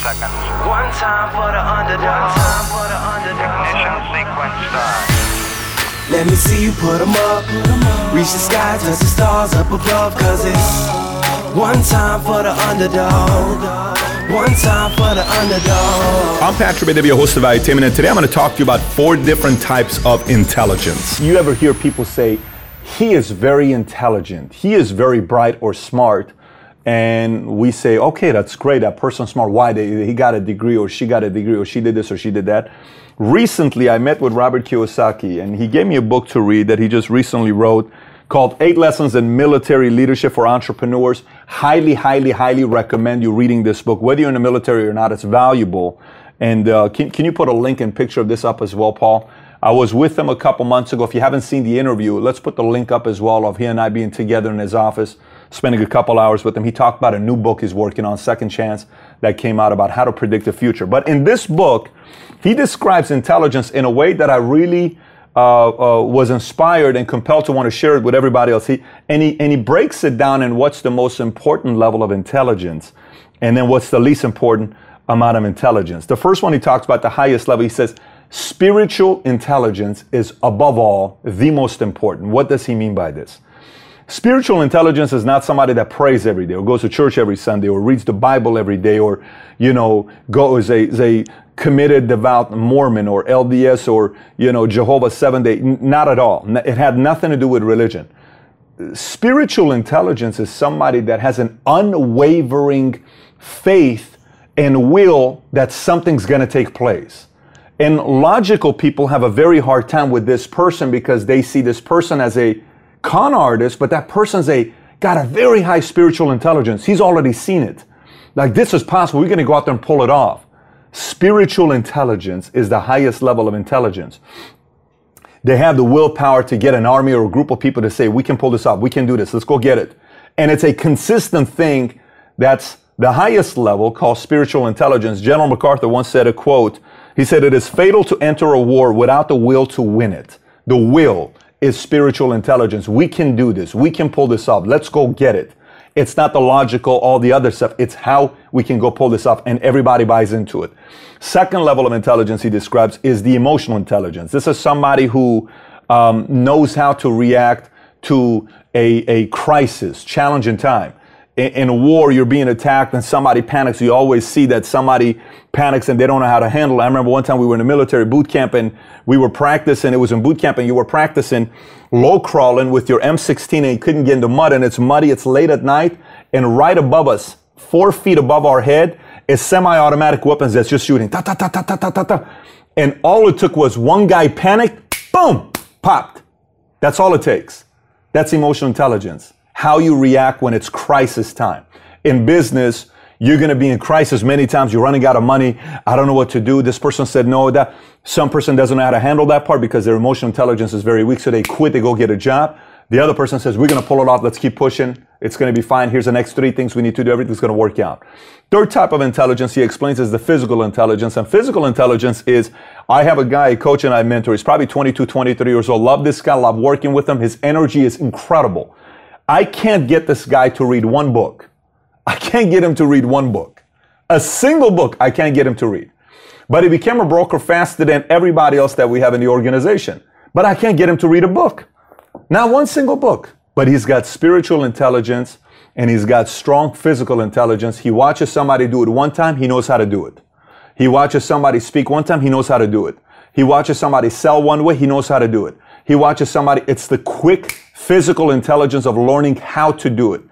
seconds. One time for the underdog. One time for the underdog. Ignition sequence start. Let me see you put 'em up. Reach the sky, touch the stars up above. Cause it's one time for the underdog. One time for the underdog. I'm Patrick Bet-David, host of Valuetainment, and today I'm going to talk to you about four different types of intelligence. You ever hear people say, he is very intelligent, he is very bright or smart, and we say, okay, that's great, that person's smart. Why? They, he got a degree, or she got a degree, or she did this, or she did that. Recently, I met with Robert Kiyosaki, and he gave me a book to read that he just recently wrote called Eight Lessons in Military Leadership for Entrepreneurs. Highly, highly, highly recommend you reading this book, whether you're in the military or not. It's valuable. And uh, can, can you put a link and picture of this up as well, Paul? I was with him a couple months ago. If you haven't seen the interview, let's put the link up as well of he and I being together in his office, spending a couple hours with him. He talked about a new book he's working on, Second Chance, that came out about how to predict the future. But in this book, he describes intelligence in a way that I really uh, uh, was inspired and compelled to want to share it with everybody else. He, and, he, and he breaks it down in what's the most important level of intelligence, and then what's the least important amount of intelligence. The first one he talks about the highest level. He says spiritual intelligence is above all the most important. What does he mean by this? Spiritual intelligence is not somebody that prays every day or goes to church every Sunday or reads the Bible every day or, you know, goes a, is a committed devout Mormon or LDS or, you know, Jehovah seven day. Not at all. It had nothing to do with religion. Spiritual intelligence is somebody that has an unwavering faith and will that something's going to take place. And logical people have a very hard time with this person because they see this person as a con artist, but that person's a got a very high spiritual intelligence. He's already seen it. Like this is possible. We're going to go out there and pull it off. Spiritual intelligence is the highest level of intelligence. They have the willpower to get an army or a group of people to say, we can pull this off. We can do this. Let's go get it. And it's a consistent thing that's the highest level called spiritual intelligence. General MacArthur once said a quote. He said, it is fatal to enter a war without the will to win it. The will is spiritual intelligence. We can do this. We can pull this off. Let's go get it. It's not the logical, all the other stuff. It's how we can go pull this off and everybody buys into it. Second level of intelligence he describes is the emotional intelligence. This is somebody who um, knows how to react to a, a crisis, challenge in time in a war, you're being attacked and somebody panics. You always see that somebody panics and they don't know how to handle it. I remember one time we were in a military boot camp and we were practicing. It was in boot camp and you were practicing low crawling with your M16 and you couldn't get in the mud and it's muddy. It's late at night and right above us, four feet above our head, is semi-automatic weapons that's just shooting. Ta, ta, ta, ta, ta, ta, ta, ta. And all it took was one guy panicked, boom, popped. That's all it takes. That's emotional intelligence how you react when it's crisis time. In business, you're going to be in crisis many times. You're running out of money. I don't know what to do. This person said no. That some person doesn't know how to handle that part because their emotional intelligence is very weak. So they quit. They go get a job. The other person says, we're going to pull it off. Let's keep pushing. It's going to be fine. Here's the next three things we need to do. Everything's going to work out. Third type of intelligence he explains is the physical intelligence. And physical intelligence is, I have a guy, a coach and I mentor. He's probably 22, 23 years old. Love this guy. Love working with him. His energy is incredible. I can't get this guy to read one book. I can't get him to read one book. A single book, I can't get him to read. But he became a broker faster than everybody else that we have in the organization. But I can't get him to read a book. Not one single book. But he's got spiritual intelligence and he's got strong physical intelligence. He watches somebody do it one time, he knows how to do it. He watches somebody speak one time, he knows how to do it. He watches somebody sell one way, he knows how to do it. He watches somebody, it's the quick physical intelligence of learning how to do it.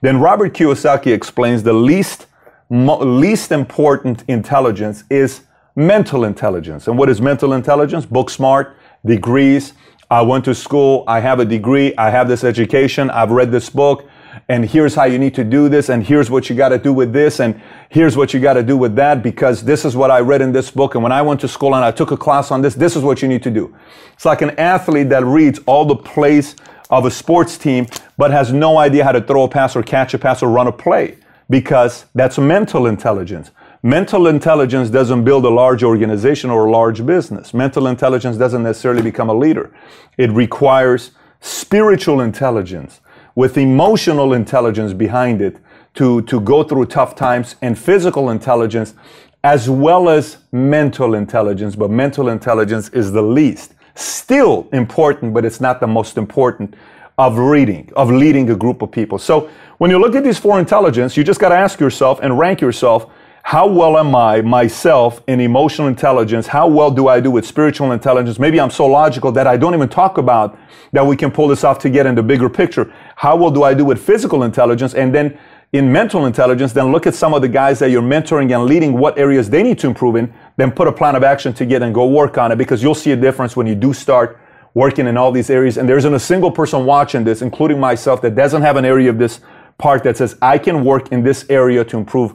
Then Robert Kiyosaki explains the least, mo- least important intelligence is mental intelligence. And what is mental intelligence? Book smart, degrees. I went to school. I have a degree. I have this education. I've read this book and here's how you need to do this, and here's what you got to do with this, and here's what you got to do with that, because this is what I read in this book, and when I went to school and I took a class on this, this is what you need to do. It's like an athlete that reads all the plays of a sports team, but has no idea how to throw a pass or catch a pass or run a play, because that's mental intelligence. Mental intelligence doesn't build a large organization or a large business. Mental intelligence doesn't necessarily become a leader. It requires spiritual intelligence with emotional intelligence behind it to, to go through tough times, and physical intelligence, as well as mental intelligence. But mental intelligence is the least. Still important, but it's not the most important of reading, of leading a group of people. So when you look at these four intelligence, you just got to ask yourself and rank yourself how well am I myself in emotional intelligence? How well do I do with spiritual intelligence? Maybe I'm so logical that I don't even talk about that we can pull this off to get in the bigger picture. How well do I do with physical intelligence? And then in mental intelligence, then look at some of the guys that you're mentoring and leading, what areas they need to improve in, then put a plan of action to get and go work on it because you'll see a difference when you do start working in all these areas. And there isn't a single person watching this, including myself, that doesn't have an area of this part that says, I can work in this area to improve